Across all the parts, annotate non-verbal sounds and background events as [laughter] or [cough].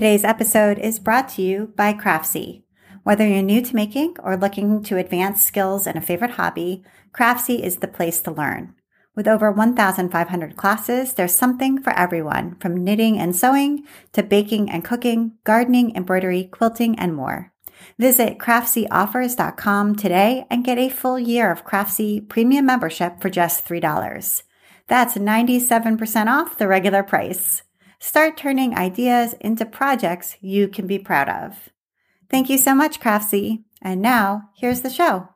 Today's episode is brought to you by Craftsy. Whether you're new to making or looking to advance skills in a favorite hobby, Craftsy is the place to learn. With over 1,500 classes, there's something for everyone, from knitting and sewing to baking and cooking, gardening, embroidery, quilting, and more. Visit craftsyoffers.com today and get a full year of Craftsy premium membership for just $3. That's 97% off the regular price. Start turning ideas into projects you can be proud of. Thank you so much, Craftsy. And now, here's the show.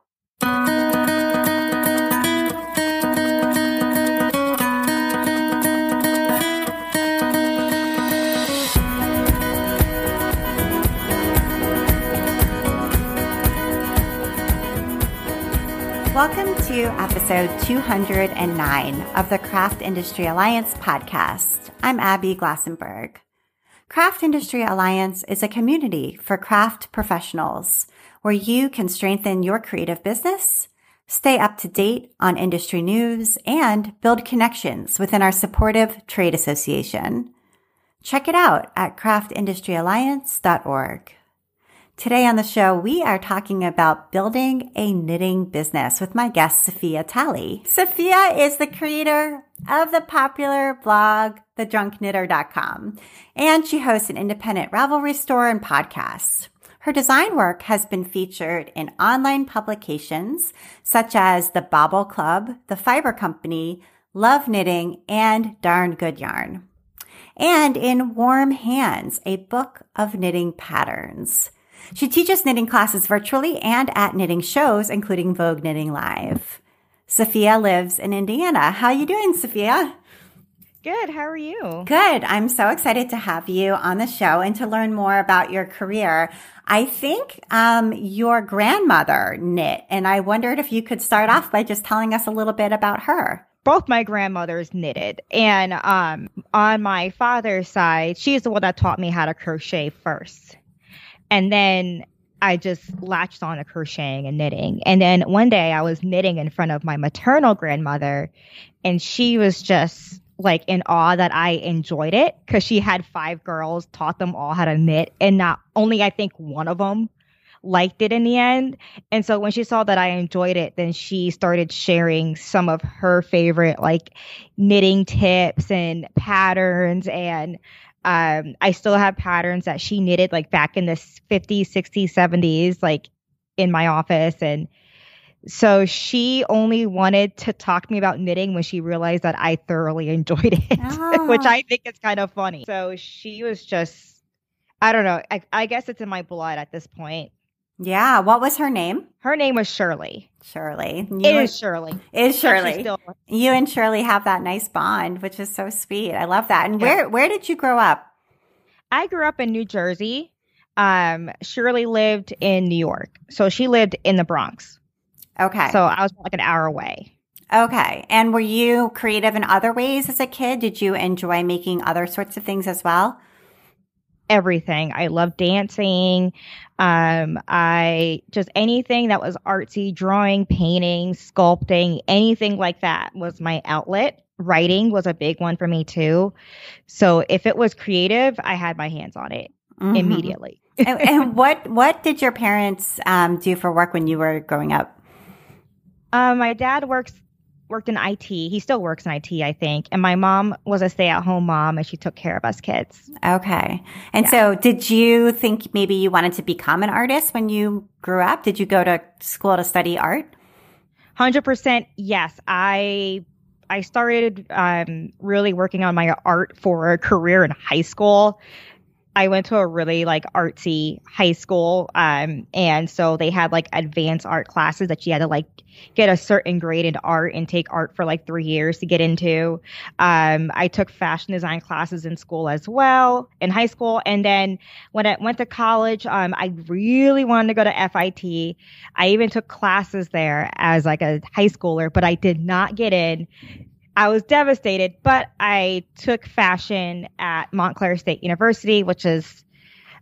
Welcome to episode 209 of the Craft Industry Alliance podcast. I'm Abby Glassenberg. Craft Industry Alliance is a community for craft professionals where you can strengthen your creative business, stay up to date on industry news, and build connections within our supportive trade association. Check it out at craftindustryalliance.org. Today on the show, we are talking about building a knitting business with my guest, Sophia Talley. Sophia is the creator of the popular blog, thedrunkknitter.com, and she hosts an independent Ravelry store and podcast. Her design work has been featured in online publications such as The Bobble Club, The Fiber Company, Love Knitting, and Darn Good Yarn. And in Warm Hands, a book of knitting patterns. She teaches knitting classes virtually and at knitting shows, including Vogue Knitting Live. Sophia lives in Indiana. How are you doing, Sophia? Good. How are you? Good. I'm so excited to have you on the show and to learn more about your career. I think um, your grandmother knit, and I wondered if you could start off by just telling us a little bit about her both my grandmothers knitted and um, on my father's side she's the one that taught me how to crochet first and then I just latched on to crocheting and knitting. And then one day I was knitting in front of my maternal grandmother, and she was just like in awe that I enjoyed it because she had five girls, taught them all how to knit, and not only I think one of them liked it in the end. And so when she saw that I enjoyed it, then she started sharing some of her favorite like knitting tips and patterns and um, I still have patterns that she knitted like back in the 50s, 60s, 70s, like in my office. And so she only wanted to talk to me about knitting when she realized that I thoroughly [laughs] enjoyed it, oh. which I think is kind of funny. So she was just, I don't know. I, I guess it's in my blood at this point. Yeah. What was her name? Her name was Shirley. Shirley. You it is Shirley. Is Shirley. Still- you and Shirley have that nice bond, which is so sweet. I love that. And yeah. where where did you grow up? I grew up in New Jersey. Um, Shirley lived in New York. So she lived in the Bronx. Okay. So I was like an hour away. Okay. And were you creative in other ways as a kid? Did you enjoy making other sorts of things as well? Everything. I love dancing. Um, I just anything that was artsy, drawing, painting, sculpting, anything like that was my outlet. Writing was a big one for me too. So if it was creative, I had my hands on it mm-hmm. immediately. and, and, [laughs] what what did your parents um, do for work when you were growing up? Uh, my dad works worked in IT. He still works in IT, I think. And my mom was a stay at home mom and she took care of us kids. Okay. And yeah. so did you think maybe you wanted to become an artist when you grew up? Did you go to school to study art? 100% yes. I I started um, really working on my art for a career in high school. I went to a really like artsy high school. Um, and so they had like advanced art classes that you had to like get a certain grade in art and take art for like three years to get into. Um, I took fashion design classes in school as well in high school. And then when I went to college, um, I really wanted to go to FIT. I even took classes there as like a high schooler, but I did not get in I was devastated, but I took fashion at Montclair State University, which is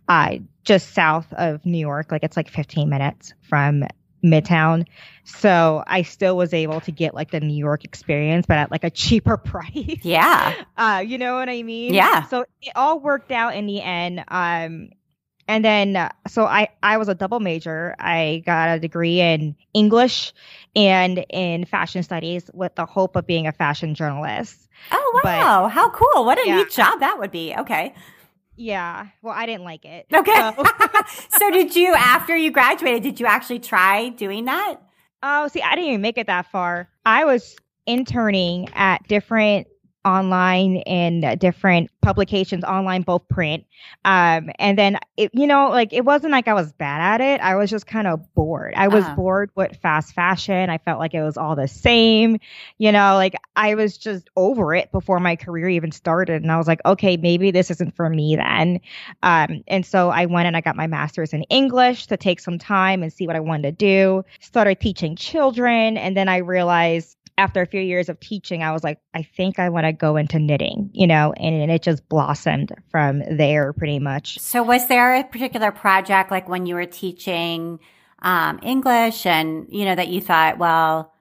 uh, just south of New York. Like it's like 15 minutes from Midtown. So I still was able to get like the New York experience, but at like a cheaper [laughs] price. Yeah. Uh, you know what I mean? Yeah. So it all worked out in the end. Um, and then uh, so I I was a double major. I got a degree in English and in fashion studies with the hope of being a fashion journalist. Oh wow! But, How cool! What a yeah. neat job that would be. Okay. Yeah. Well, I didn't like it. Okay. So. [laughs] so did you after you graduated? Did you actually try doing that? Oh, see, I didn't even make it that far. I was interning at different online and different publications online both print. Um and then it, you know like it wasn't like i was bad at it. I was just kind of bored. I was uh-huh. bored with fast fashion. I felt like it was all the same you know like i was just over it before my career even started. And i was like okay maybe this isn't for me then. Um and so i went and i got my master's in english to take some time and see what i wanted to do. Started teaching children. And then i realized after a few years of teaching, I was like, I think I want to go into knitting, you know, and, and, it just blossomed from there pretty much. So, was there a particular project like when you were teaching um, English and, you know, that you thought, well,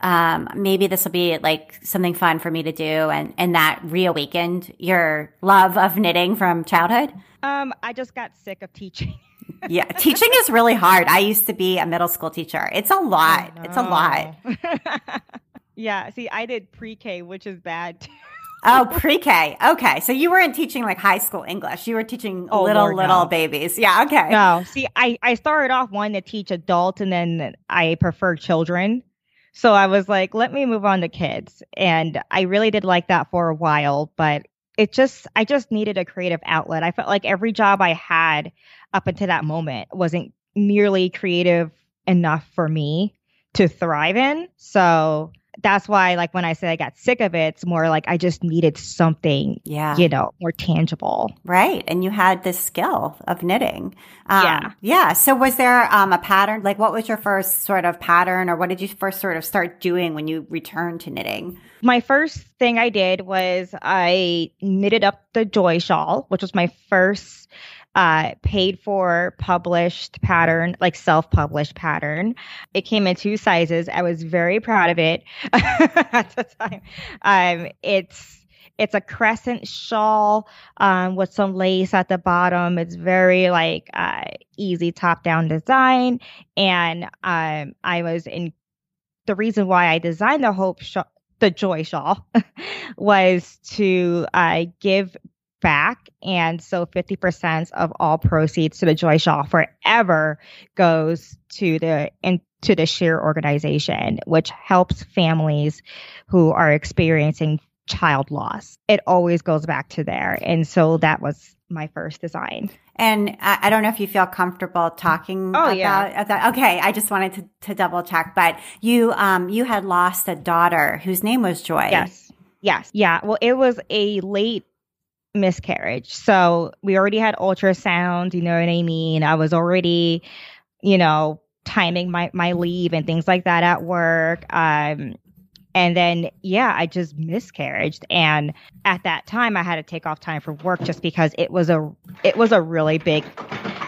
um, maybe this will be like something fun for me to do and, and that reawakened your love of knitting from childhood? Um, I just got sick of teaching. [laughs] yeah, teaching is really hard. I used to be a middle school teacher. It's a lot. It's a lot. [laughs] Yeah, see, I did pre-K, which is bad. oh, pre-K. Okay, so you weren't teaching like high school English. You were teaching oh, little Lord, little no. babies. Yeah. Okay. No, see, I I started off wanting to teach adults, and then I prefer children. So I was like, let me move on to kids, and I really did like that for a while, but it just I just needed a creative outlet. I felt like every job I had up until that moment wasn't nearly creative enough for me to thrive in. So that's why like when I say I got sick of it, it's more like I just needed something, yeah, you know, more tangible. Right. And you had this skill of knitting. Um, yeah. Yeah. So was there um, a pattern? Like what was your first sort of pattern or what did you first sort of start doing when you returned to knitting? My first thing I did was I knitted up the joy shawl, which was my first uh, paid for published pattern, like self published pattern. It came in two sizes. I was very proud of it [laughs] at the time. Um, it's it's a crescent shawl um, with some lace at the bottom. It's very like uh, easy top down design, and um, I was in. The reason why I designed the hope shawl, the joy shawl, [laughs] was to uh, give back. And so 50% of all proceeds to the Joy Shaw forever goes to the into the share organization, which helps families who are experiencing child loss. It always goes back to there. And so that was my first design. And I, I don't know if you feel comfortable talking oh, about yeah. that. Okay, I just wanted to, to double check. But you um you had lost a daughter whose name was Joy. Yes. Yes. Yeah. Well, it was a late miscarriage. So we already had ultrasound, you know what I mean? I was already, you know, timing my, my leave and things like that at work. Um, and then, yeah, I just miscarried. And at that time, I had to take off time for work just because it was a, it was a really big,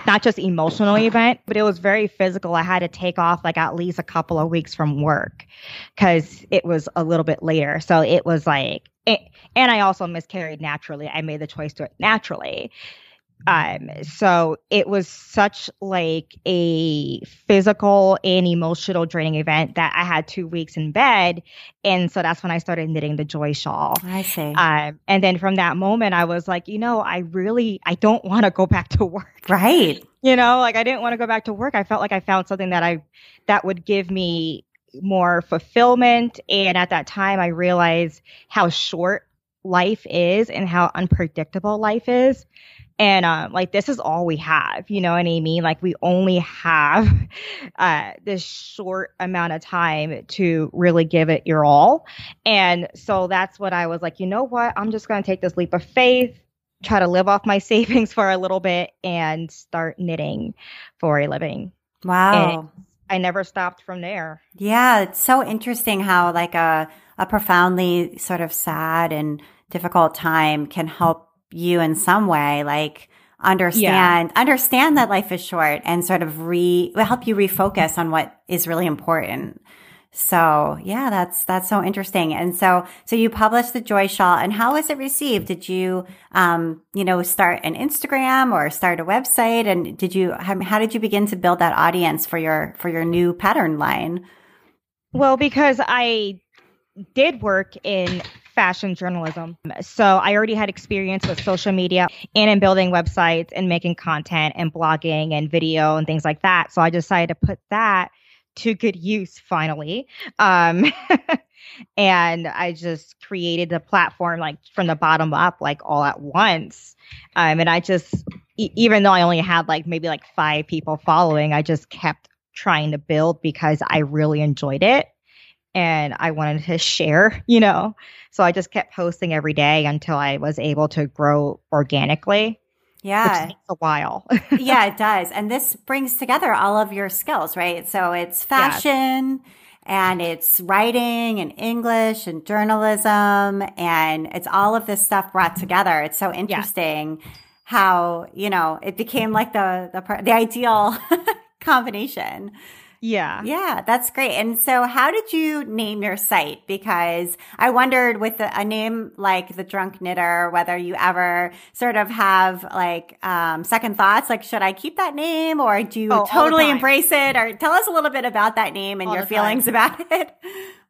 not just emotional event, but it was very physical. I had to take off like at least a couple of weeks from work because it was a little bit later. So it was like, it, and I also miscarried naturally. I made the choice to it naturally. Um, so it was such like a physical and emotional draining event that I had two weeks in bed. And so that's when I started knitting the joy shawl. I see. Um, and then from that moment, I was like, you know, I really, I don't want to go back to work. Right. You know, like I didn't want to go back to work. I felt like I found something that I, that would give me more fulfillment. And at that time, I realized how short life is and how unpredictable life is. And um, like this is all we have, you know what I mean? Like we only have [laughs] uh, this short amount of time to really give it your all. And so that's what I was like, you know what? I'm just going to take this leap of faith, try to live off my [laughs] savings for a little bit, and start knitting for a living. Wow. And I never stopped from there. Yeah, it's so interesting how like a a profoundly sort of sad and difficult time can help you in some way like understand yeah. understand that life is short and sort of re help you refocus on what is really important. So yeah, that's that's so interesting. And so so you published the Joy Shawl, and how was it received? Did you um you know start an Instagram or start a website? And did you how, did you begin to build that audience for your for your new pattern line? Well, because I did work in fashion journalism. So I already had experience with social media and in building websites and making content and blogging and video and things like that. So I decided to put that to good use finally. Um, [laughs] and I just created the platform like from the bottom up, like all at once. Um, and I just, e- even though I only had like maybe like five people following, I just kept trying to build because I really enjoyed it and I wanted to [laughs] share, you know. So I just kept posting every day until I was able to grow organically. Yeah. takes a while. [laughs] yeah, it does. And this brings together all of your skills, right? So it's fashion yes. and it's writing and English and journalism and it's all of this stuff brought together. It's so interesting yeah. how, you know, it became like the the the ideal [laughs] combination. Yeah. Yeah, that's great. And so, how did you name your site? Because I wondered with a, name like The Drunk Knitter, whether you ever sort of have like um, second thoughts, like, should I keep that name or do you oh, totally embrace it? Or tell us a little bit about that name and all your feelings about [laughs] it.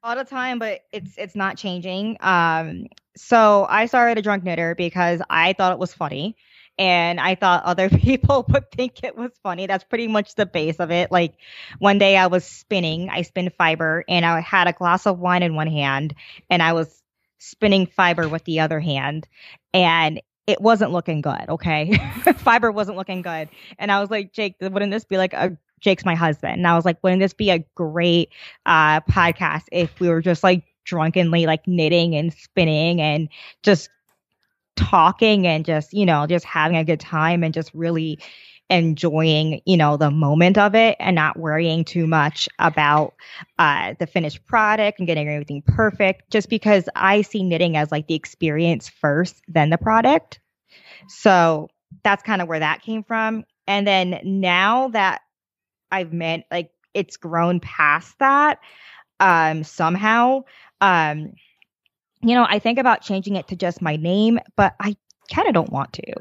All the time, but it's it's not changing. Um, so I started a drunk knitter because I thought it was funny and I thought other [laughs] people would think it was funny. That's pretty much the base of it. Like one day I was spinning, I spin fiber, and I had a glass of wine in one hand, and I was spinning fiber with the other hand, and it wasn't looking good. Okay, [laughs] fiber wasn't looking good, and I was like, Jake, wouldn't this be like a Jake's my husband, and I was like, wouldn't this be a great uh, podcast if we were just like drunkenly like knitting and spinning and just talking and just, you know, just having a good time and just really enjoying, you know, the moment of it and not worrying too much about uh, the finished product and getting everything perfect, just because I see knitting as like the experience first, then the product. So that's kind of where that came from. And then now that I've met, like, it's grown past that um, somehow. Um, you know, I think about changing it to just my name, but I kind of don't want to.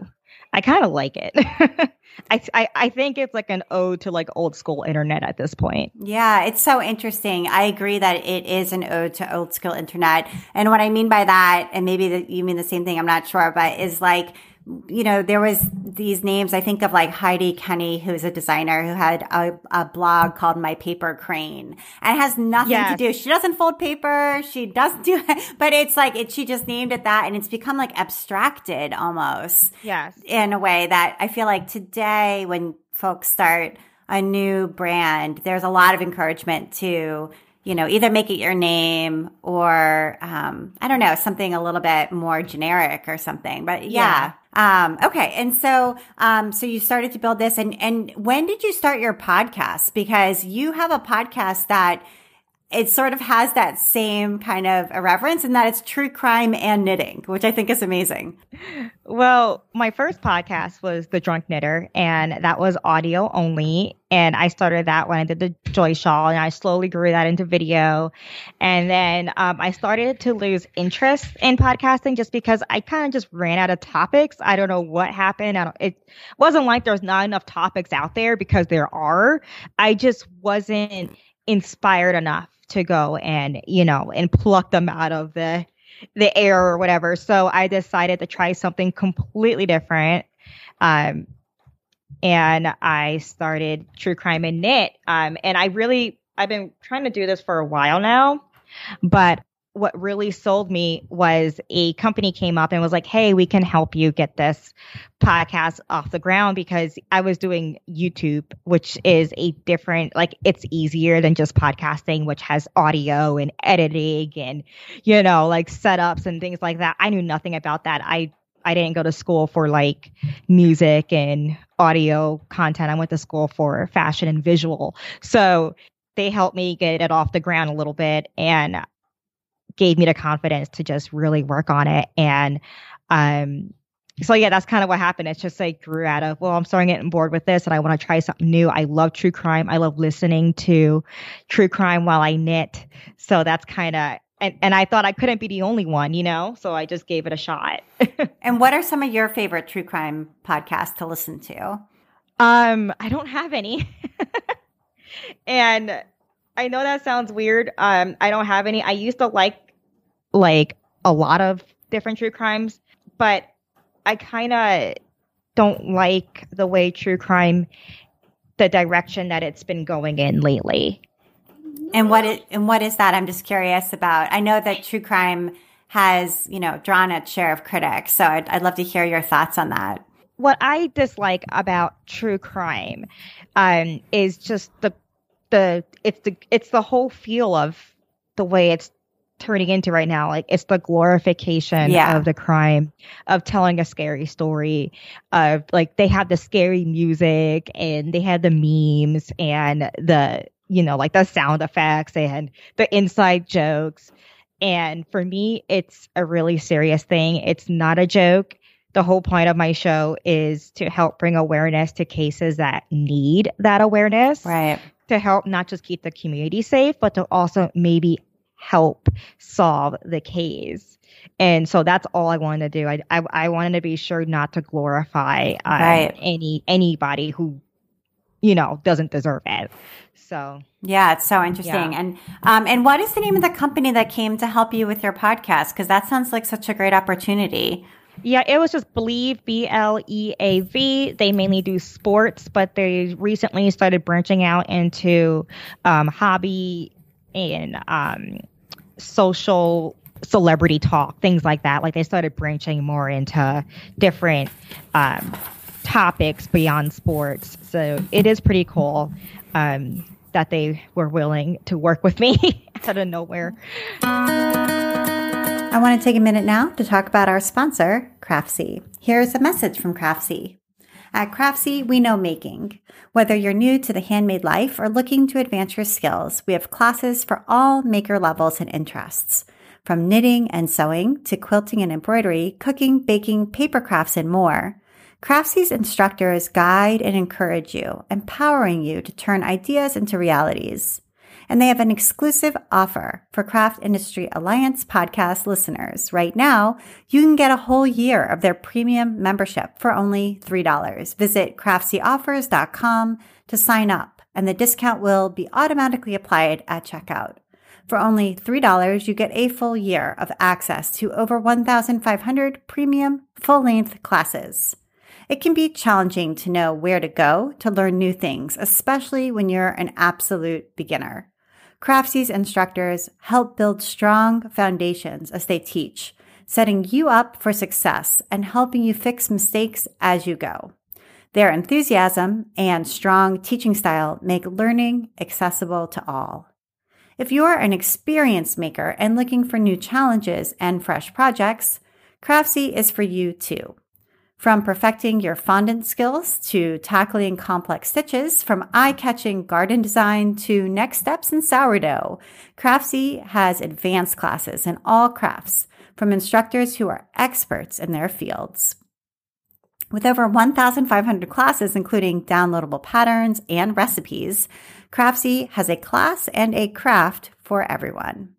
I kind of like it. [laughs] I, I, I think it's like an ode to like old school internet at this point. Yeah, it's so interesting. I agree that it is an ode to old school internet. And what I mean by that, and maybe you mean the same thing, I'm not sure, but is like you know, there was these names. I think of like Heidi Kenney, who's a designer who had a, a blog called My Paper Crane and it has nothing yes. to do. She doesn't fold paper. She doesn't do it, [laughs] but it's like it, she just named it that and it's become like abstracted almost. Yes. In a way that I feel like today when folks start a new brand, there's a lot of encouragement to you know, either make it your name or, um, I don't know, something a little bit more generic or something. But yeah. yeah. Um, okay. And so, um, so you started to build this and, and when did you start your podcast? Because you have a podcast that it sort of has that same kind of irreverence in that it's true crime and knitting, which I think is amazing. Well, my first podcast was The Drunk Knitter, and that was audio only. And I started that when I did the Joy Shawl, and I slowly grew that into video. And then um, I started to lose interest in podcasting just because I kind of just ran out of topics. I don't know what happened. it wasn't like there's not enough topics out there because there are. I just wasn't inspired enough to go and you know and pluck them out of the the air or whatever. So i decided to try something completely different. Um and i started true crime and knit. Um and i really i've been trying to do this for a while now but what really sold me was a company came up and was like, Hey, we can help you get this podcast off the ground because I was doing YouTube, which is a different, like, it's easier than just podcasting, which has audio and editing and, you know, like setups and things like that. I knew nothing about that. I, I didn't go to school for like music and audio content. I went to school for fashion and visual. So they helped me get it off the ground a little bit. And gave me the confidence to just really work on it and um so yeah, that's kind of what happened. It's just like grew out of, well, I'm starting getting bored with this and I want to try something new. I love true crime. I love listening to true crime while I knit. So that's kind of, and, and I thought I couldn't be the only one, you know? So I just gave it a shot. [laughs] and what are some of your favorite true crime podcasts to listen to? Um, I don't have any. [laughs] and I know that sounds weird. Um, I don't have any. I used to like like a lot of different true crimes, but I kind of don't like the way true crime, the direction that it's been going in lately. And what it, and what is that? I'm just curious about. I know that true crime has, you know, drawn its share of critics. So I'd, I'd love to hear your thoughts on that. What I dislike about true crime um, is just the the it's the it's the whole feel of the way it's turning into right now. Like it's the glorification yeah. of the crime, of telling a scary story, of like they have the scary music and they have the memes and the you know like the sound effects and the inside jokes. And for me, it's a really serious thing. It's not a joke. The whole point of my show is to help bring awareness to cases that need that awareness. Right. To help not just keep the community safe, but to also maybe help solve the case. And so that's all I wanted to do. I, I, I wanted to be sure not to glorify um, right. any anybody who, you know, doesn't deserve it. So yeah, it's so interesting. Yeah. And um, and what is the name of the company that came to help you with your podcast? Because that sounds like such a great opportunity. Yeah, it was just Bleav, B L E A V. They mainly do sports, but they recently started branching out into um, hobby and um, social celebrity talk, things like that. Like they started branching more into different um, topics beyond sports. So it is pretty cool um, that they were willing to work with me [laughs] out of nowhere. I want to take a minute now to talk about our sponsor, Craftsy. Here's a message from Craftsy. At Craftsy, we know making. Whether you're new to the handmade life or looking to advance your skills, we have classes for all maker levels and interests. From knitting and sewing to quilting and embroidery, cooking, baking, paper crafts, and more. Craftsy's instructors guide and encourage you, empowering you to turn ideas into realities and they have an exclusive offer for Craft Industry Alliance podcast listeners. Right now, you can get a whole year of their premium membership for only $3. Visit craftsyoffers.com to sign up, and the discount will be automatically applied at checkout. For only $3, you get a full year of access to over 1,500 premium full length classes. It can be challenging to know where to go to learn new things, especially when you're an absolute beginner. Craftsy's instructors help build strong foundations as they teach, setting you up for success and helping you fix mistakes as you go. Their enthusiasm and strong teaching style make learning accessible to all. If you're an experienced maker and looking for new challenges and fresh projects, Craftsy is for you too. From perfecting your fondant skills to tackling complex stitches, from eye catching garden design to next steps in sourdough, Craftsy has advanced classes in all crafts from instructors who are experts in their fields. With over 1,500 classes, including downloadable patterns and recipes, Craftsy has a class and a craft for everyone.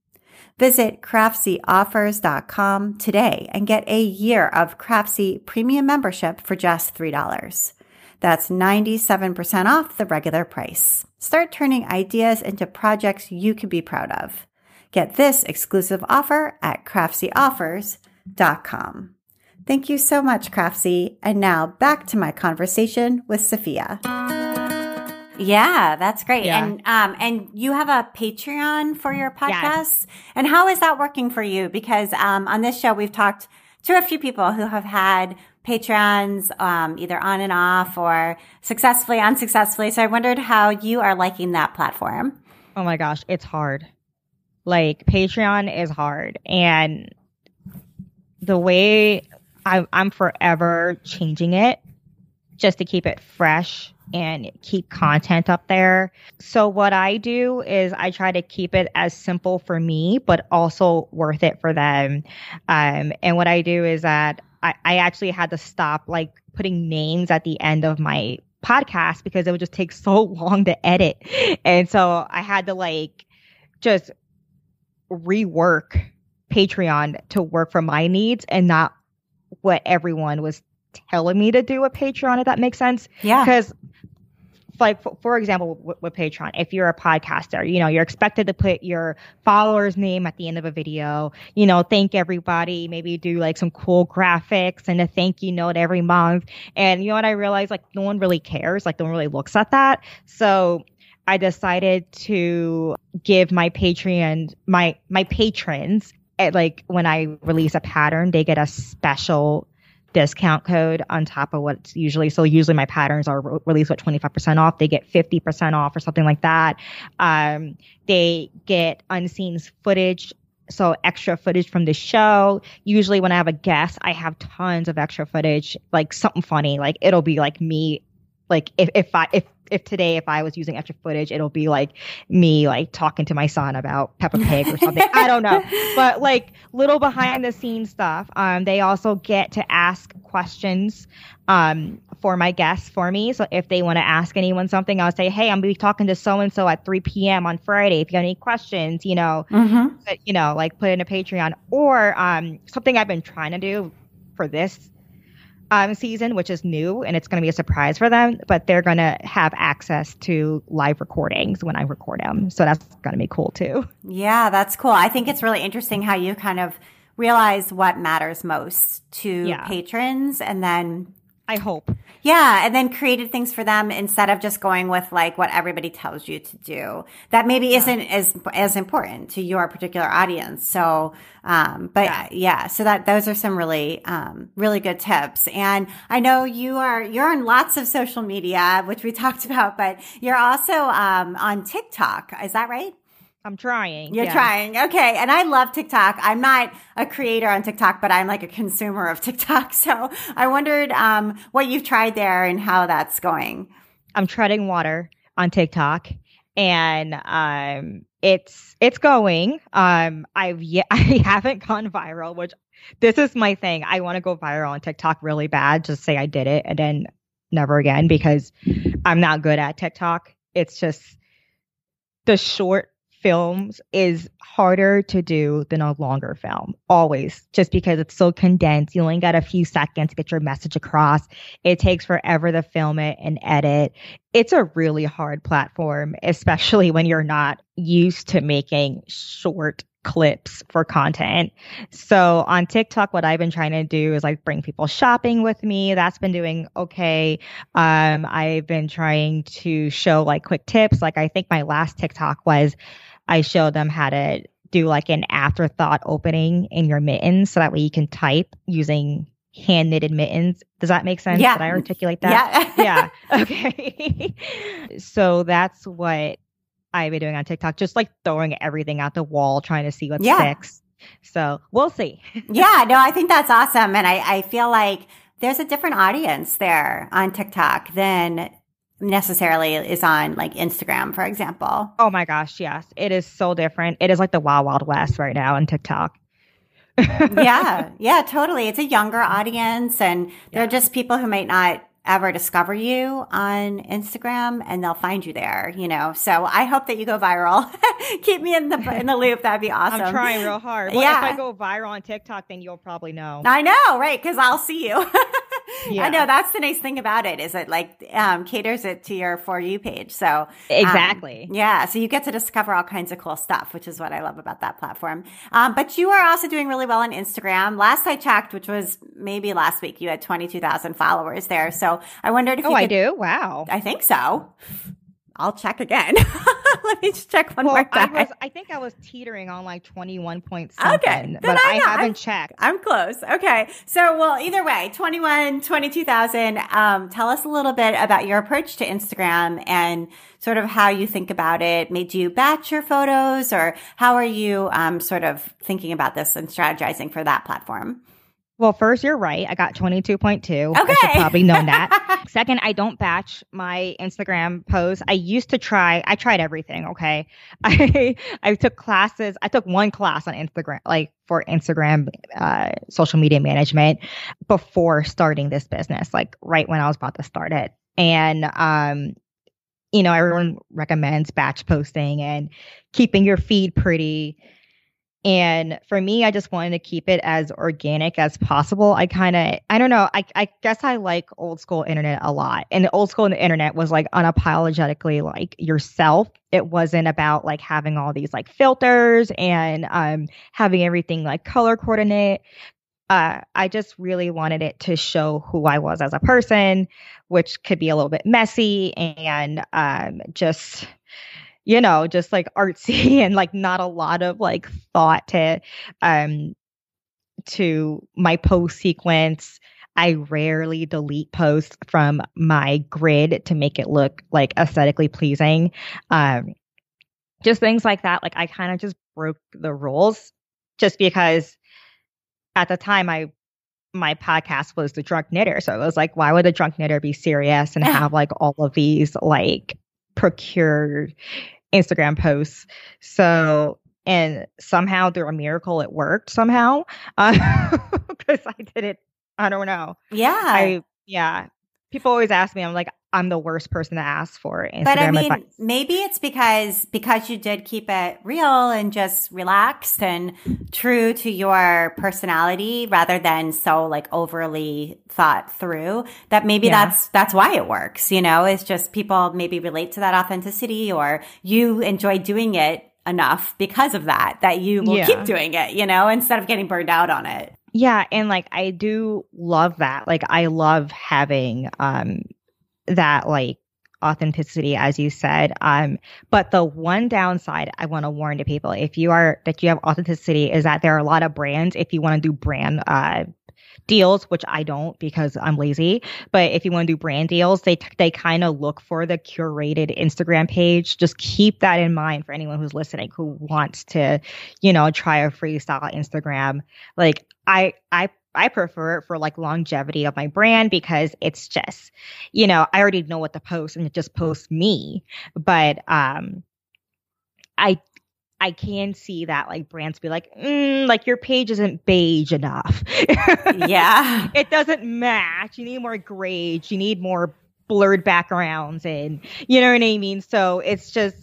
Visit craftsyoffers.com today and get a year of Craftsy premium membership for just $3. That's 97% off the regular price. Start turning ideas into projects you can be proud of. Get this exclusive offer at craftsyoffers.com. Thank you so much, Craftsy. And now back to my conversation with Sophia. Yeah, that's great. Yeah. And um and you have a Patreon for your podcast. Yes. And how is that working for you? Because um on this show we've talked to a few people who have had Patreons um either on and off or successfully, unsuccessfully. So I wondered how you are liking that platform. Oh my gosh, it's hard. Like Patreon is hard and the way I, I'm forever changing it just to keep it fresh and keep content up there. So what I do is I try to keep it as simple for me, but also worth it for them. Um, and what I do is that I, I actually had to stop like putting names at the end of my podcast because it would just take [laughs] so long to edit. And so I had to like just rework Patreon to work for my needs and not what everyone was telling me to do a Patreon, if that makes sense. Yeah. Because like for, for example with, with, patreon if you're a podcaster you know you're expected to put your followers name at the end of a video. You know thank everybody maybe do like some cool graphics and a thank you note every month. And you know what i realized? Like no one really cares. Like no one really looks at that. So i decided to give my patreon my my patrons at, like when i release a pattern they get a special discount code on top of what's usually so usually my patterns are re- released with 25% off. They get 50% off or something like that. Um, they get unseen footage so extra footage from the show. Usually when i have a guest i have tons of extra footage like something funny like it'll be like me like if, if i if if today if I was using extra footage, it'll be like me like talking to my son about Peppa Pig or something. I don't know, [laughs] but like little behind the scenes stuff. Um, they also get to ask questions um for my guests for me. So if they want to ask anyone something, I'll say, hey, I'm gonna be talking to so and so at 3 p.m. on Friday. If you have any questions, you know, mm-hmm. you know, like put in a Patreon or um something I've been trying to do for this um, season, which is new and it's going to be a surprise for them, but they're going to have access to live recordings when I record them. So that's going to be cool too. Yeah, that's cool. I think it's really interesting how you kind of realize what matters most to yeah. patrons and then I hope. Yeah. And then created things for them instead of just going with like what everybody tells you to do. That maybe yeah. isn't as, as important to your particular audience. So, um, but yeah. yeah, so that those are some really, um, really good tips. And I know you are, you're on lots of social media, which we [laughs] talked about, but you're also, um, on TikTok. Is that right? I'm trying. You're yeah. trying. Okay. And I love TikTok. I'm not a creator on TikTok, but I'm like a consumer of TikTok. [laughs] So I wondered um, what you've tried there and how that's going. I'm treading water on TikTok and um, it's it's going. Um, I've yet, [laughs] I haven't gone viral, which this is my thing. I want to go viral on TikTok really bad. Just say I did it and then never again because I'm not good at TikTok. It's just the short films is harder to do than a longer film, always, just because it's so condensed. You only got a few seconds to get your message across. It takes forever to film it and edit. It's a really hard platform, especially when you're not used to making short clips for content. So on TikTok, what I've been trying to do is like bring people shopping with me. That's been doing okay. Um, I've been trying to show like quick tips. Like I think my last TikTok was I showed them how to do like an afterthought opening in your mittens so that way you can type using hand knitted mittens. Does that make sense? Yeah. Did I articulate that? Yeah. [laughs] yeah. Okay. [laughs] so that's what I've been doing on TikTok, just like throwing everything out the wall, trying to see what yeah. sticks. So we'll see. [laughs] yeah, no, I think that's awesome. And I, I feel like there's a different audience there on TikTok than necessarily is on like Instagram, for example. Oh my gosh, yes. It is so different. It is like the wild, wild west right now on TikTok. [laughs] yeah, yeah, totally. It's a younger audience, and they're just people who might not ever discover you on Instagram and they'll find you there, you know. So I hope that you go viral. [laughs] Keep me in the in the loop. That'd be [laughs] awesome. I'm trying real hard. Well, yeah. if I go viral on TikTok, then you'll probably know. I know, right? Because I'll see you. Yeah. [laughs] I know that's the nice thing about it is it like um, caters it to your for you page. So um, exactly, um, yeah. So you get to discover all kinds of cool stuff, which is what I love about that platform. Um, but you are also doing really well on Instagram. Last I checked, which was maybe last week, you had twenty two thousand followers there. So I wondered if oh, you I do. Wow, I think so. I'll check again. [laughs] Let me just check one well, more time. I, was, I think I was teetering on like 21 point something, okay, but I, I haven't I'm, checked. I'm close. Okay. So, well, either way, 21, 22,000. Um, tell us a little bit about your approach to Instagram and sort of how you think about it. Made you batch your photos or how are you, um, sort of thinking about this and strategizing for that platform? Well, first, you're right. I got 22.2. Okay. I should probably know that. [laughs] Second, I don't batch my Instagram posts. I used to try, I tried everything. Okay. [laughs] I, I took classes. I took one class on Instagram, like for Instagram, uh, social media management before starting this business, like right when I was about to start it. And, um, you know, everyone recommends batch posting and keeping your feed pretty and for me, I just wanted to keep it as organic as possible. I kind of, I don't know, I, I guess I like old school internet a lot. And the old school in the internet was like unapologetically like yourself. It wasn't about like having all these like filters and um, having everything like color coordinate. Uh, I just really wanted it to show who I was as a person, which could be a little bit messy and um, just you know, just like artsy [laughs] and like not a lot of like thought to um to my post sequence. I rarely delete posts from my grid to make it look like aesthetically pleasing. Um just things like that. Like I kind of just broke the rules just because at the time I my podcast was the drunk knitter. So it was like, why would a drunk knitter be serious and [laughs] have like all of these like procured Instagram posts. So, and somehow through a miracle, it worked somehow because uh, [laughs] I did it. I don't know. Yeah. I, yeah. People always ask me, I'm like, I'm the worst person to ask for Instagram but I mean, advice. maybe it's because because you did keep it real and just relaxed and true to your personality rather than so like overly thought through that maybe yeah. that's that's why it works, you know? It's just people maybe relate to that authenticity or you enjoy doing it enough because of that that you will yeah. keep doing it, you know, instead of getting burned out on it. Yeah, and like I do love that. Like I love having um that like authenticity as you said um but the one downside i want to warn to people if you are that you have authenticity is that there are a lot of brands if you want to do brand uh deals which i don't because i'm lazy but if you want to do brand deals they they kind of look for the curated instagram page just keep that in mind for anyone who's listening who wants to you know try a freestyle instagram like i i I prefer it for like longevity of my brand because it's just, you know, I already know what to post and it just posts me. But um I I can see that like brands be like, mm, like your page isn't beige enough. yeah. [laughs] It doesn't match. You need more grades. You need more blurred backgrounds and you know what I mean? So it's just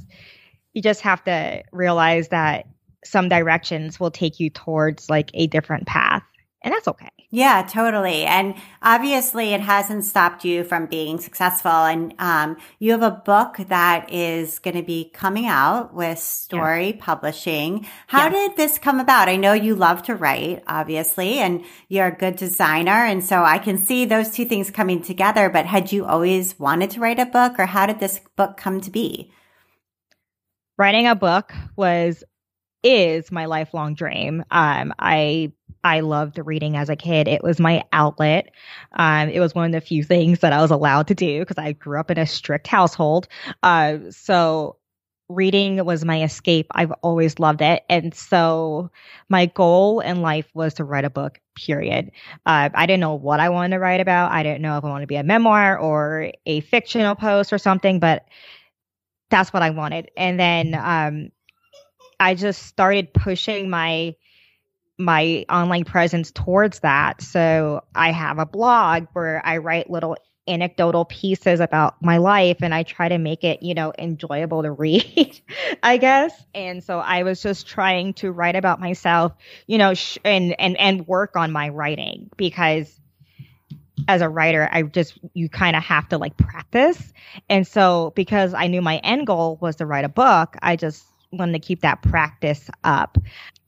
you just have to realize that some directions will take you towards like a different path and that's okay. Yeah, totally. And obviously, it hasn't stopped you from being successful. And um, you have a book that is going to be coming out with Storey yeah. Publishing. How yeah. did this come about? I know you love to write, obviously, and you're a good designer. And so I can see those two things coming together. But had you always wanted to write a book, or how did this book come to be? Writing a book was is my lifelong dream. Um, I I loved reading as a kid. It was my outlet. Um, it was one of the few things that I was allowed to do because I grew up in a strict household. Uh, so reading was my escape. I've always loved it. And so my goal in life was to write a book, period. Uh, I didn't know what I wanted to write about. I didn't know if I wanted to be a memoir or a fictional post or something, but that's what I wanted. And then um, I just started pushing my my online presence towards that. So I have a blog where I write little anecdotal pieces about my life and I try to make it, you know, enjoyable to read, [laughs] I guess. And so I was just trying to write about myself, you know, sh- and and and work on my writing because as a writer, I just you kind of have to like practice. And so because I knew my end goal was to write a book, I just wanted to keep that practice up.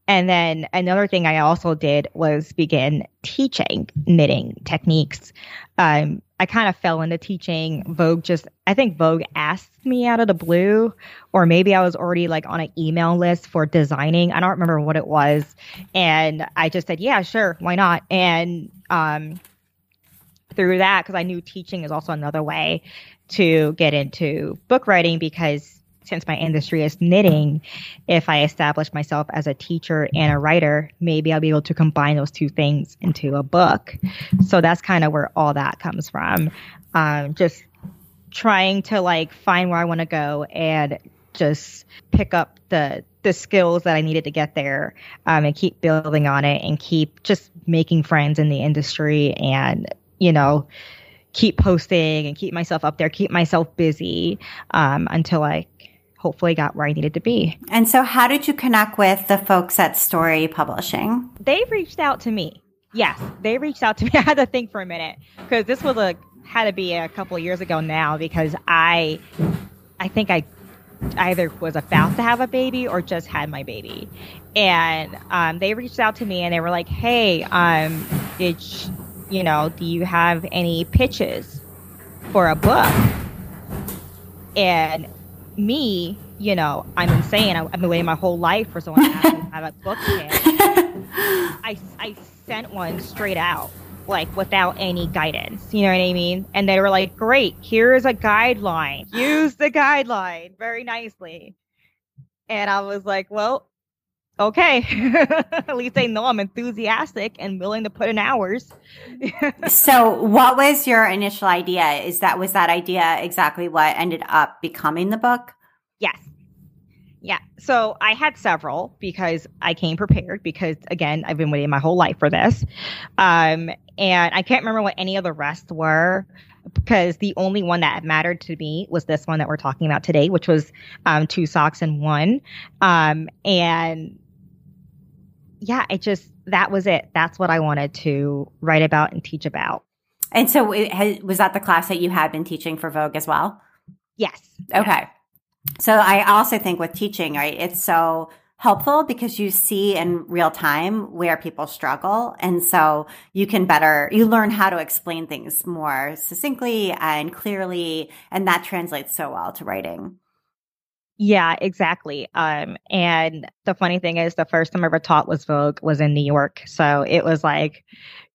And then another thing I also did was begin teaching knitting techniques. Um, I kind of fell into teaching. Vogue just, I think Vogue asked me out of the blue, or maybe I was already like on an email list for designing. I don't remember what it was. And I just said, yeah, sure, why not? And um, through that, because I knew teaching is also another way to get into book writing because since my industry is knitting, if I establish myself as a teacher and a writer, maybe I'll be able to combine those two things into a book. So that's kind of where all that comes from. Um, just trying to like find where I want to go and just pick up the the skills that I needed to get there um, and keep building on it and keep just making friends in the industry and you know keep posting and keep myself up there, keep myself busy um, until I hopefully got where I needed to be. And so, how did you connect with the folks at Storey Publishing? They reached out to me. Yes, they reached out to me. [laughs] I had to think for a minute because this was a had to be a couple of years ago now because I, I think I either was about to have a baby or just had my baby, and um, they reached out to me and they were like, "Hey, um, did." you know, do you have any pitches for a book? And me, you know, I'm insane. I, have been waiting my whole life for someone to have a book [laughs] pitch. I, I sent one straight out, like without any guidance. You know what I mean? And they were like, great, here's a guideline. Use the guideline very nicely. And I was like, well, okay. [laughs] At least they know I'm enthusiastic and willing to put in hours. [laughs] so, what was your initial idea? Is that was that idea exactly what ended up becoming the book? Yes. Yeah. So I had several because I came prepared because again, I've been waiting my whole life for this. Um, and I can't remember what any of the rest were because the only one that mattered to me was this one that we're talking about today, which was um, two socks and one. Um, and yeah, it just that was it. That's what I wanted to write about and teach about. And so, has, was that the class that you had been teaching for Vogue as well? Yes. Okay. So I also think with teaching, right, it's so helpful because you see in real time where people struggle. And so you can better, you learn how to explain things more succinctly and clearly. And that translates so well to writing. Yeah, exactly. Um, and the funny thing is, the first time I ever taught was Vogue was in New York, so it was like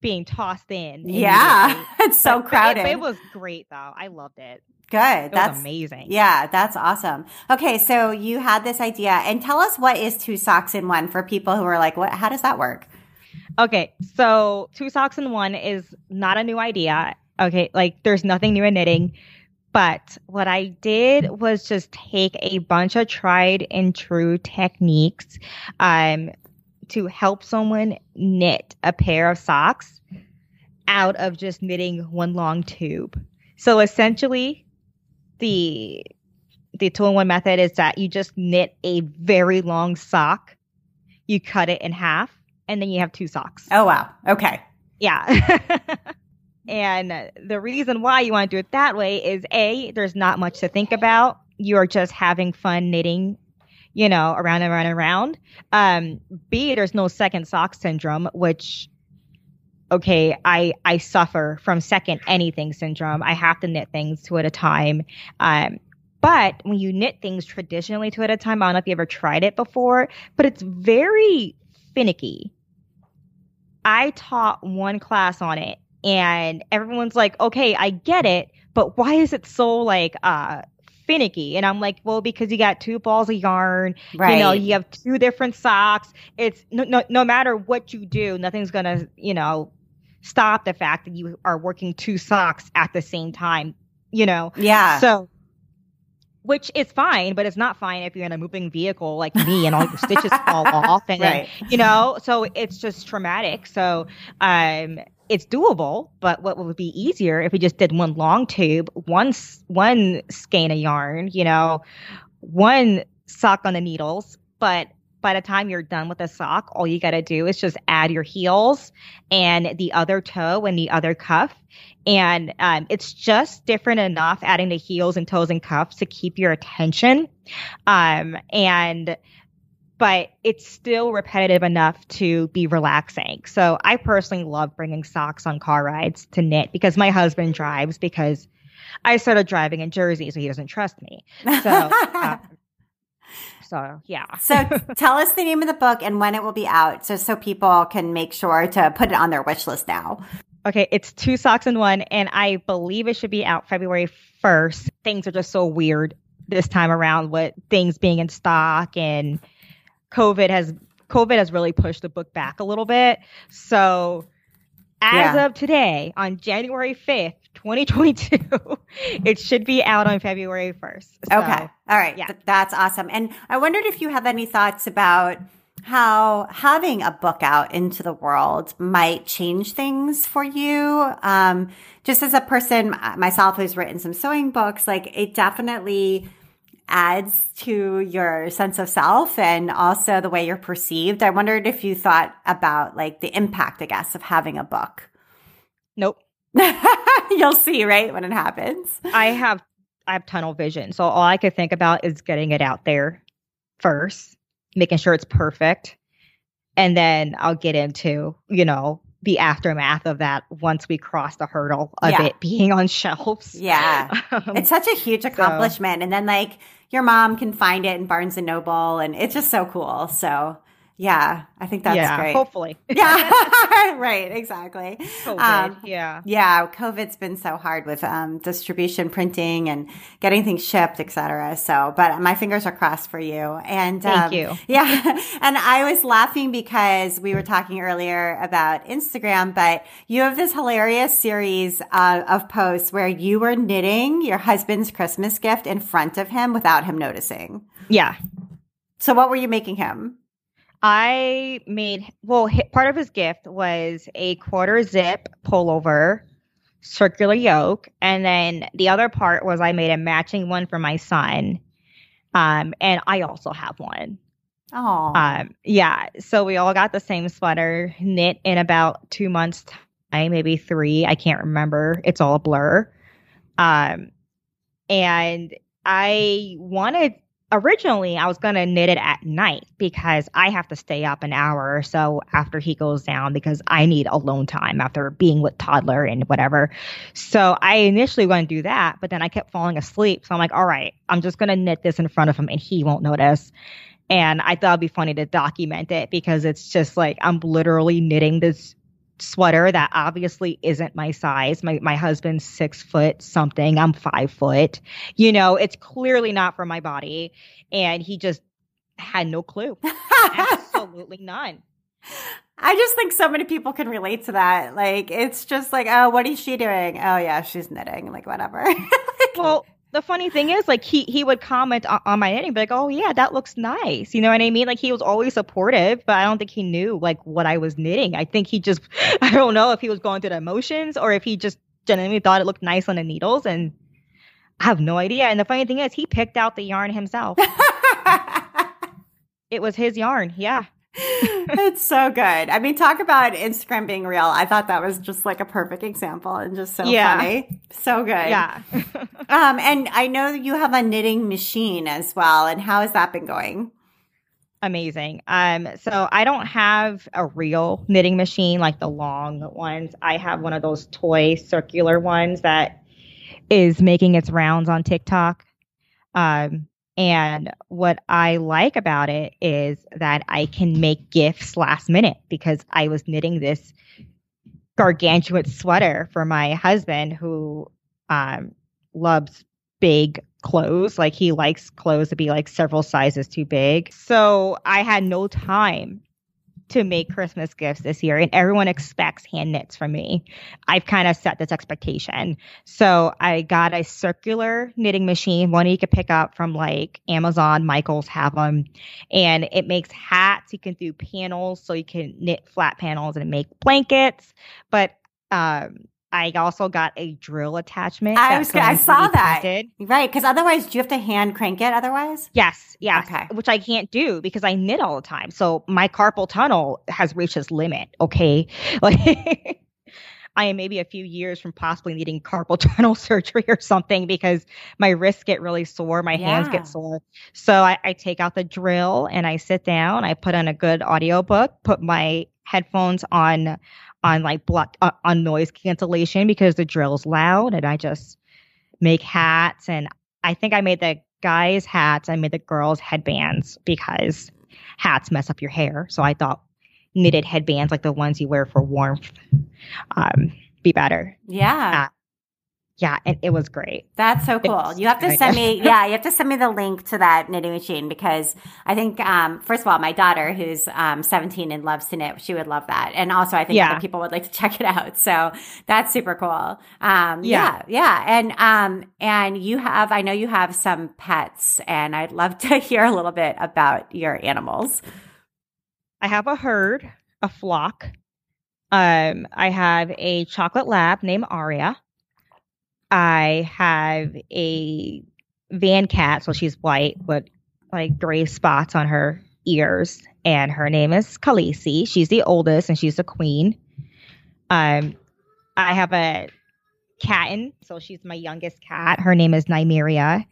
being tossed in. Yeah, [laughs] it's so but, crowded. But it, it, was great though. I loved it. Good. It that's amazing. Yeah, that's awesome. Okay, so you had this idea, and tell us what is two socks in one for people who are like, what? How does that work? Okay, so two socks in one is not a new idea. Okay, like there's nothing new in knitting but what I did was just take a bunch of tried and true techniques um, to help someone knit a pair of socks out of just knitting one long tube. So essentially, the the two in one method is that you just knit a very long sock, you cut it in half, and then you have two socks. Oh wow! Okay. Yeah. [laughs] And the reason why you want to do it that way is A, there's not much to think about. You're just having fun knitting, you know, around and around and around. Um, B, there's no second sock syndrome, which okay, I I suffer from second anything syndrome. I have to knit things two at a time. Um, but when you knit things traditionally two at a time, I don't know if you ever tried it before, but it's very finicky. I taught one class on it and everyone's like, okay, I get it, but why is it so like uh finicky? And I'm like, well, because you got two balls of yarn, right. you know, you have two different socks. It's no, no, no matter what you do, nothing's gonna, you know, stop the fact that you are working two socks at the same time, you know? Yeah. So which is fine, but it's not fine if you're in a moving vehicle like me and all your stitches fall [laughs] off and right. you know, so it's just traumatic. So um it's doable, but what would be easier if we just did one long tube, one one skein of yarn, you know, one sock on the needles, but by the time you're done with the sock, all you got to do is just add your heels and the other toe and the other cuff. And um, it's just different enough adding the heels and toes and cuffs to keep your attention. Um, and but it's still repetitive enough to be relaxing. So I personally love bringing socks on car rides to knit because my husband drives because I started driving in Jersey, so he doesn't trust me. So, uh, [laughs] so yeah. so [laughs] tell us the name of the book and when it will be out, so so people can make sure to put it on their wish list now. Okay, it's two socks in one, and I believe it should be out February first. Things are just so weird this time around with things being in stock and COVID has COVID has really pushed the book back a little bit. So as yeah. of today, on January 5th, 2022, [laughs] it should be out on February 1st. So, okay. All right. Yeah. Th- that's awesome. And I wondered if you have any thoughts about how having a book out into the world might change things for you. Um, just as a person myself who's written some sewing books, like it definitely adds to your sense of self and also the way you're perceived. I wondered if you thought about like the impact, I guess, of having a book. Nope. [laughs] You'll see, right, when it happens. I have I have tunnel vision. So all I could think about is getting it out there first, making sure it's perfect. And then I'll get into, you know, the aftermath of that once we cross the hurdle of yeah. it being on shelves. Yeah. [laughs] Um, it's such a huge accomplishment. So. And then like your mom can find it in Barnes and Noble and it's just so cool. So yeah, I think that's yeah, great. Hopefully. [laughs] Yeah. [laughs] right. Exactly. COVID, um, yeah. Yeah. COVID's been so hard with um, distribution, printing, and getting things shipped, etc. So, but my fingers are crossed for you. And thank um, you. [laughs] Yeah. And I was laughing because we were talking earlier about Instagram, but you have this hilarious series uh, of posts where you were knitting your husband's Christmas gift in front of him without him noticing. Yeah. So, what were you making him? I made well part of his gift was a quarter zip pullover, circular yoke, and then the other part was I made a matching one for my son, um, and I also have one. Oh, um, yeah. So we all got the same sweater knit in about two months time, maybe three. I can't remember. It's all a blur. Um, and I wanted originally I was going to knit it at night because I have to stay up an hour or so after he goes down because I need alone time after being with toddler and whatever. So I initially want to do that, but then I kept falling asleep. So I'm like, all right, I'm just going to knit this in front of him and he won't notice. And I thought it'd be funny to document it because it's just like I'm literally knitting this sweater that obviously isn't my size. My my husband's six foot something. I'm five foot. You know, it's clearly not for my body. And he just had no clue. Absolutely [laughs] none. I just think so many people can relate to that. Like, it's just like, oh, what is she doing? Oh, yeah, she's knitting. Like, whatever. [laughs] well, the funny thing is, like he he would comment on, on, my knitting, be like, "Oh yeah, that looks nice." You know what I mean? Like he was always supportive, but I don't think he knew like what I was knitting. I think he just, [laughs] I don't know if he was going through the emotions or if he just genuinely thought it looked nice on the needles, and I have no idea. And the funny thing is, he picked out the yarn himself. [laughs] it was his yarn, yeah [laughs] it's so good. I mean, talk about Instagram being real. I thought that was just like a perfect example and just so yeah. funny. So good. Yeah. [laughs] um, and I know you have a knitting machine as well. And how has that been going? Amazing. Um, so I don't have a real knitting machine like the long ones. I have one of those toy circular ones that is making its rounds on TikTok. Um, and what I like about it is that I can make gifts last minute because I was knitting this gargantuan sweater for my husband who um, loves big clothes. Like he likes clothes to be like several sizes too big. So I had no time to make Christmas gifts this year, and everyone expects hand knits from me. I've kind of set this expectation. So I got a circular knitting machine, one you could pick up from like Amazon, Michaels have them, and it makes hats. You can do panels, so you can knit flat panels and make blankets. But um, I also got a drill attachment. I was I saw that. Right, because otherwise, do you have to hand crank it? Otherwise, yes, yes. Okay. Which I can't do because I knit all the time. So my carpal tunnel has reached its limit. Okay, [laughs] like. I am maybe a few years from possibly needing carpal [laughs] tunnel surgery or something because my wrists get really sore, my yeah. hands get sore. So I, I, take out the drill and I sit down, I put on a good audiobook, put my headphones on on like block uh, on noise cancellation because the drill's loud and I just make hats. And I think I made the guys hats I made the girls headbands because hats mess up your hair. So I thought knitted headbands like the ones you wear for warmth um be better. Yeah. Uh, yeah, and it was great. That's so cool. You have to send me, [laughs] yeah, you have to send me the link to that knitting machine because I think, um, first of all, my daughter who's um, 17 and loves to knit, she would love that. And also, I think yeah. people would like to [laughs] check it out. So that's super cool. Um, yeah. yeah, yeah. And, um, and you have, I know you have some pets and I'd love [laughs] to hear a little bit about your animals. I have a herd, a flock. Um, I have a chocolate lab named Arya I have a van cat, so she's white with like gray spots on her ears, and her name is Khaleesi. She's the oldest and she's the queen. Um, I have a cat, so she's my youngest cat. Her name is Nymeria.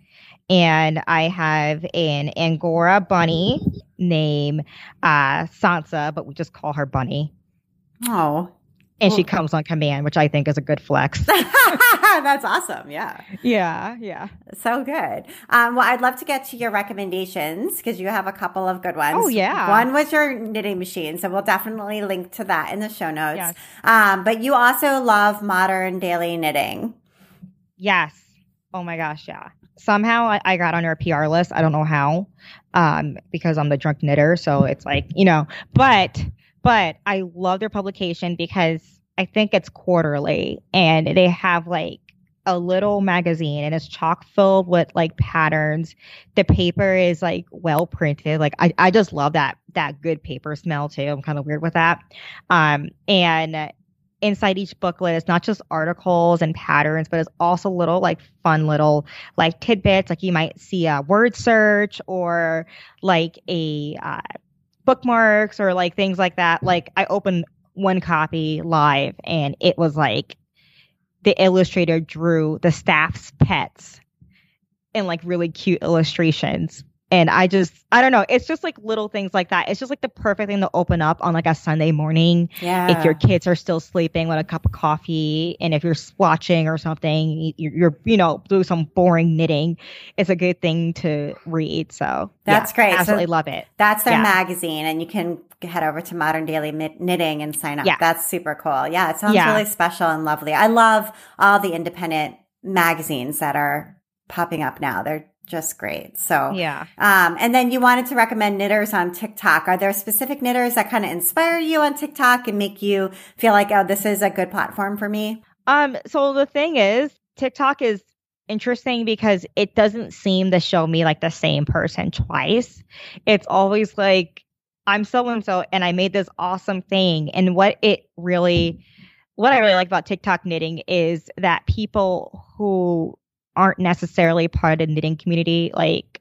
And I have an Angora bunny named uh, Sansa, but we just call her Bunny. Oh, and she comes on command, which I think is a good flex. [laughs] That's awesome. Yeah. Yeah. Yeah. So good. Um, well, I'd love to get to your recommendations because you have a couple of good ones. Oh, yeah. One was your knitting machine. So we'll definitely link to that in the show notes. Yes. Um, but you also love modern daily knitting. Yes. Oh my gosh. Yeah. Somehow I, I got on your PR list. I don't know how, um, because I'm the drunk knitter. So it's like, you know, but but I love their publication because I think it's quarterly and they have like a little magazine and it's chock filled with like patterns. The paper is like well printed. Like I, I just love that that good paper smell too. I'm kind of weird with that. Um and inside each booklet it's not just articles and patterns, but it's also little like fun little like tidbits. Like you might see a word search or like a uh, bookmarks or like things like that. Like I opened one copy live and it was like the illustrator drew the staff's pets in like really cute illustrations and I just, I don't know. It's just like little things like that. It's just like the perfect thing to open up on like a Sunday morning. Yeah. If your kids are still sleeping with a cup of coffee and if you're watching or something, you're, you're you know, do some boring knitting. It's a good thing to read. So that's yeah, great. Absolutely so love it. That's their yeah. magazine and you can head over to Modern Daily Knitting and sign up. Yeah. That's super cool. Yeah. It sounds yeah. really special and lovely. I love all the independent magazines that are popping up now. They're just great. So yeah. Um, and then you wanted to recommend knitters on TikTok. Are there specific knitters that kind of inspire you on TikTok and make you feel like, oh, this is a good platform for me? Um, so the thing is, TikTok is interesting because it doesn't seem to show me like the same person twice. It's always like I'm so and so and I made this awesome thing. And what it really what I really like about TikTok knitting is that people who aren't necessarily part of the knitting community, like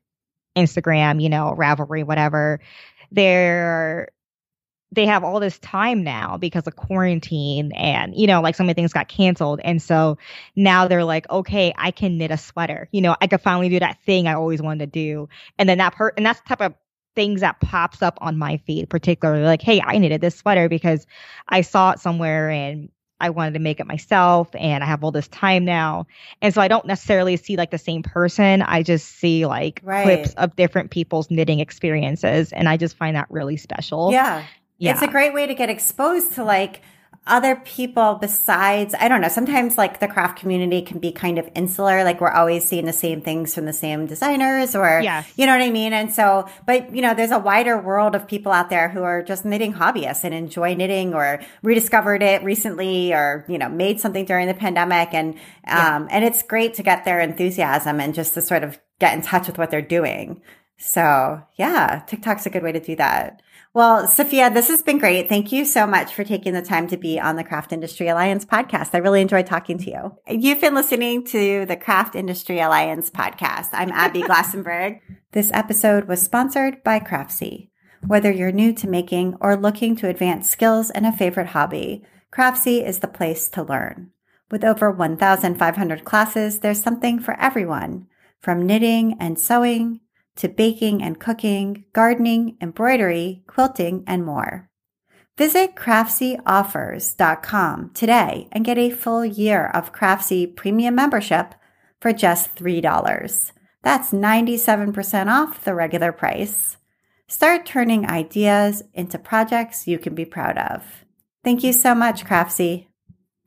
Instagram, you know, Ravelry, whatever, they're they have all this time now because of quarantine and you know like so many things got canceled. And so now they're like okay i can knit a sweater. You know i could finally do that thing i always wanted to do. And then that part and that's the type of things that pops up on my feed particularly like hey i knitted this sweater because i saw it somewhere and I wanted to make it myself and I have all this time now. And so I don't necessarily see like the same person. I just see like right. clips of different people's knitting experiences. And I just find that really special. Yeah. yeah. It's a great way to get exposed to like other people besides i don't know sometimes like the craft community can be kind of insular like we're always seeing the same things from the same designers or yes. you know what i mean and so but you know there's a wider world of people out there who are just knitting hobbyists and enjoy knitting or rediscovered it recently or you know made something during the pandemic and um yeah. and it's great to get their enthusiasm and just to sort of get in touch with what they're doing so yeah tiktok's a good way to do that well, Sophia, this has been great. Thank you so much for taking the time to be on the Craft Industry Alliance podcast. I really enjoyed talking to you. You've been listening to the Craft Industry Alliance podcast. I'm Abby [laughs] Glassenberg. This episode was sponsored by Craftsy. Whether you're new to making or looking to advance skills in a favorite hobby, Craftsy is the place to learn. With over 1,500 classes, there's something for everyone, from knitting and sewing to baking and cooking, gardening, embroidery, quilting, and more. Visit CraftsyOffers.com today and get a full year of Craftsy premium membership for just $3. That's 97% off the regular price. Start turning ideas into projects you can be proud of. Thank you so much, Craftsy.